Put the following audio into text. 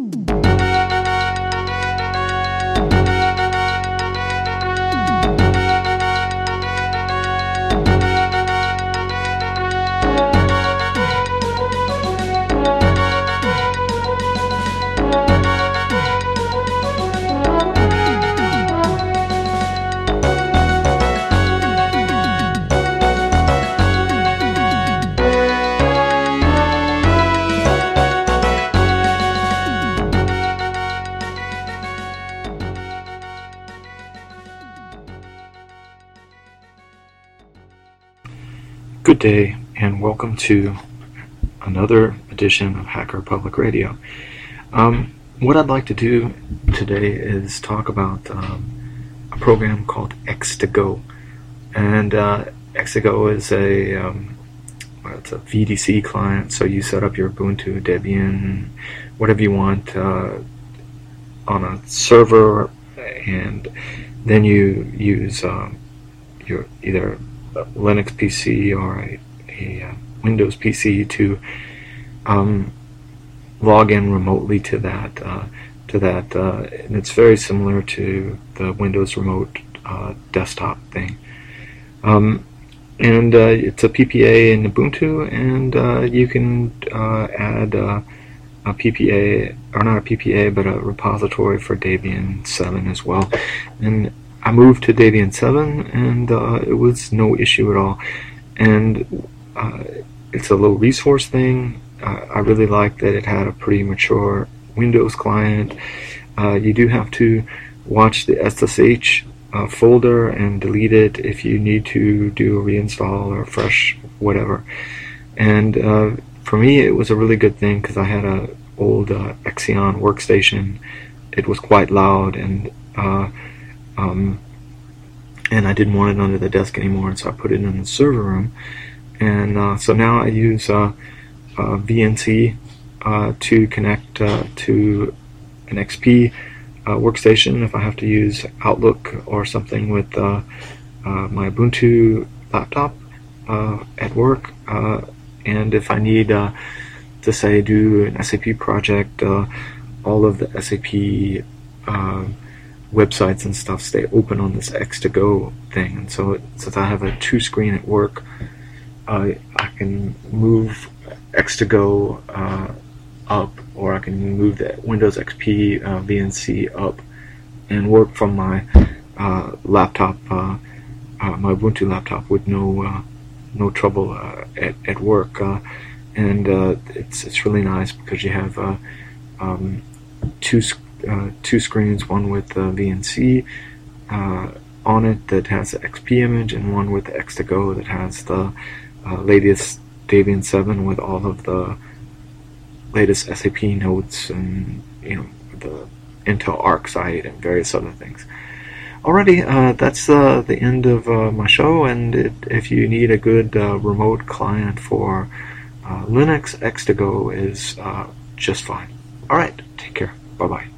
Mm-hmm. Good day, and welcome to another edition of Hacker Public Radio. Um, what I'd like to do today is talk about um, a program called X2Go, and uh, X2Go is a um, it's a VDC client, so you set up your Ubuntu, Debian, whatever you want uh, on a server, and then you use uh, your either Linux PC or a, a uh, Windows PC to um, log in remotely to that uh, to that, uh, and it's very similar to the Windows Remote uh, desktop thing. Um, and it's a PPA in Ubuntu, and you can add a PPA or not a PPA, but a repository for Debian 7 as well. And I moved to Debian 7 and uh, it was no issue at all. And uh, it's a low resource thing. Uh, I really like that it had a pretty mature Windows client. Uh, you do have to watch the SSH uh, folder and delete it if you need to do a reinstall or fresh whatever. And uh, for me, it was a really good thing because I had a old Xeon workstation. It was quite loud and um, and I didn't want it under the desk anymore, and so I put it in the server room. And uh, so now I use uh, uh, VNC uh, to connect uh, to an XP uh, workstation if I have to use Outlook or something with my Ubuntu laptop at work. and if I need to say do an SAP project, all of the SAP websites and stuff stay open on this X2Go thing. And so since I have a two screen at work, uh, I can move X2Go uh, up, or I can move the Windows XP uh, VNC up and work from my uh, laptop, uh, uh, my Ubuntu laptop, with no no trouble at at work. and it's it's really nice because you have um, two uh, two screens, one with the VNC uh, on it that has the XP image, and one with the X2Go that has the uh, latest Debian 7 with all of the latest SAP notes and you know the Intel Arc site and various other things. Alrighty, uh, that's uh, the end of uh, my show, and it, if you need a good remote client for Linux, X2Go is just fine. Alright, take care. Bye bye.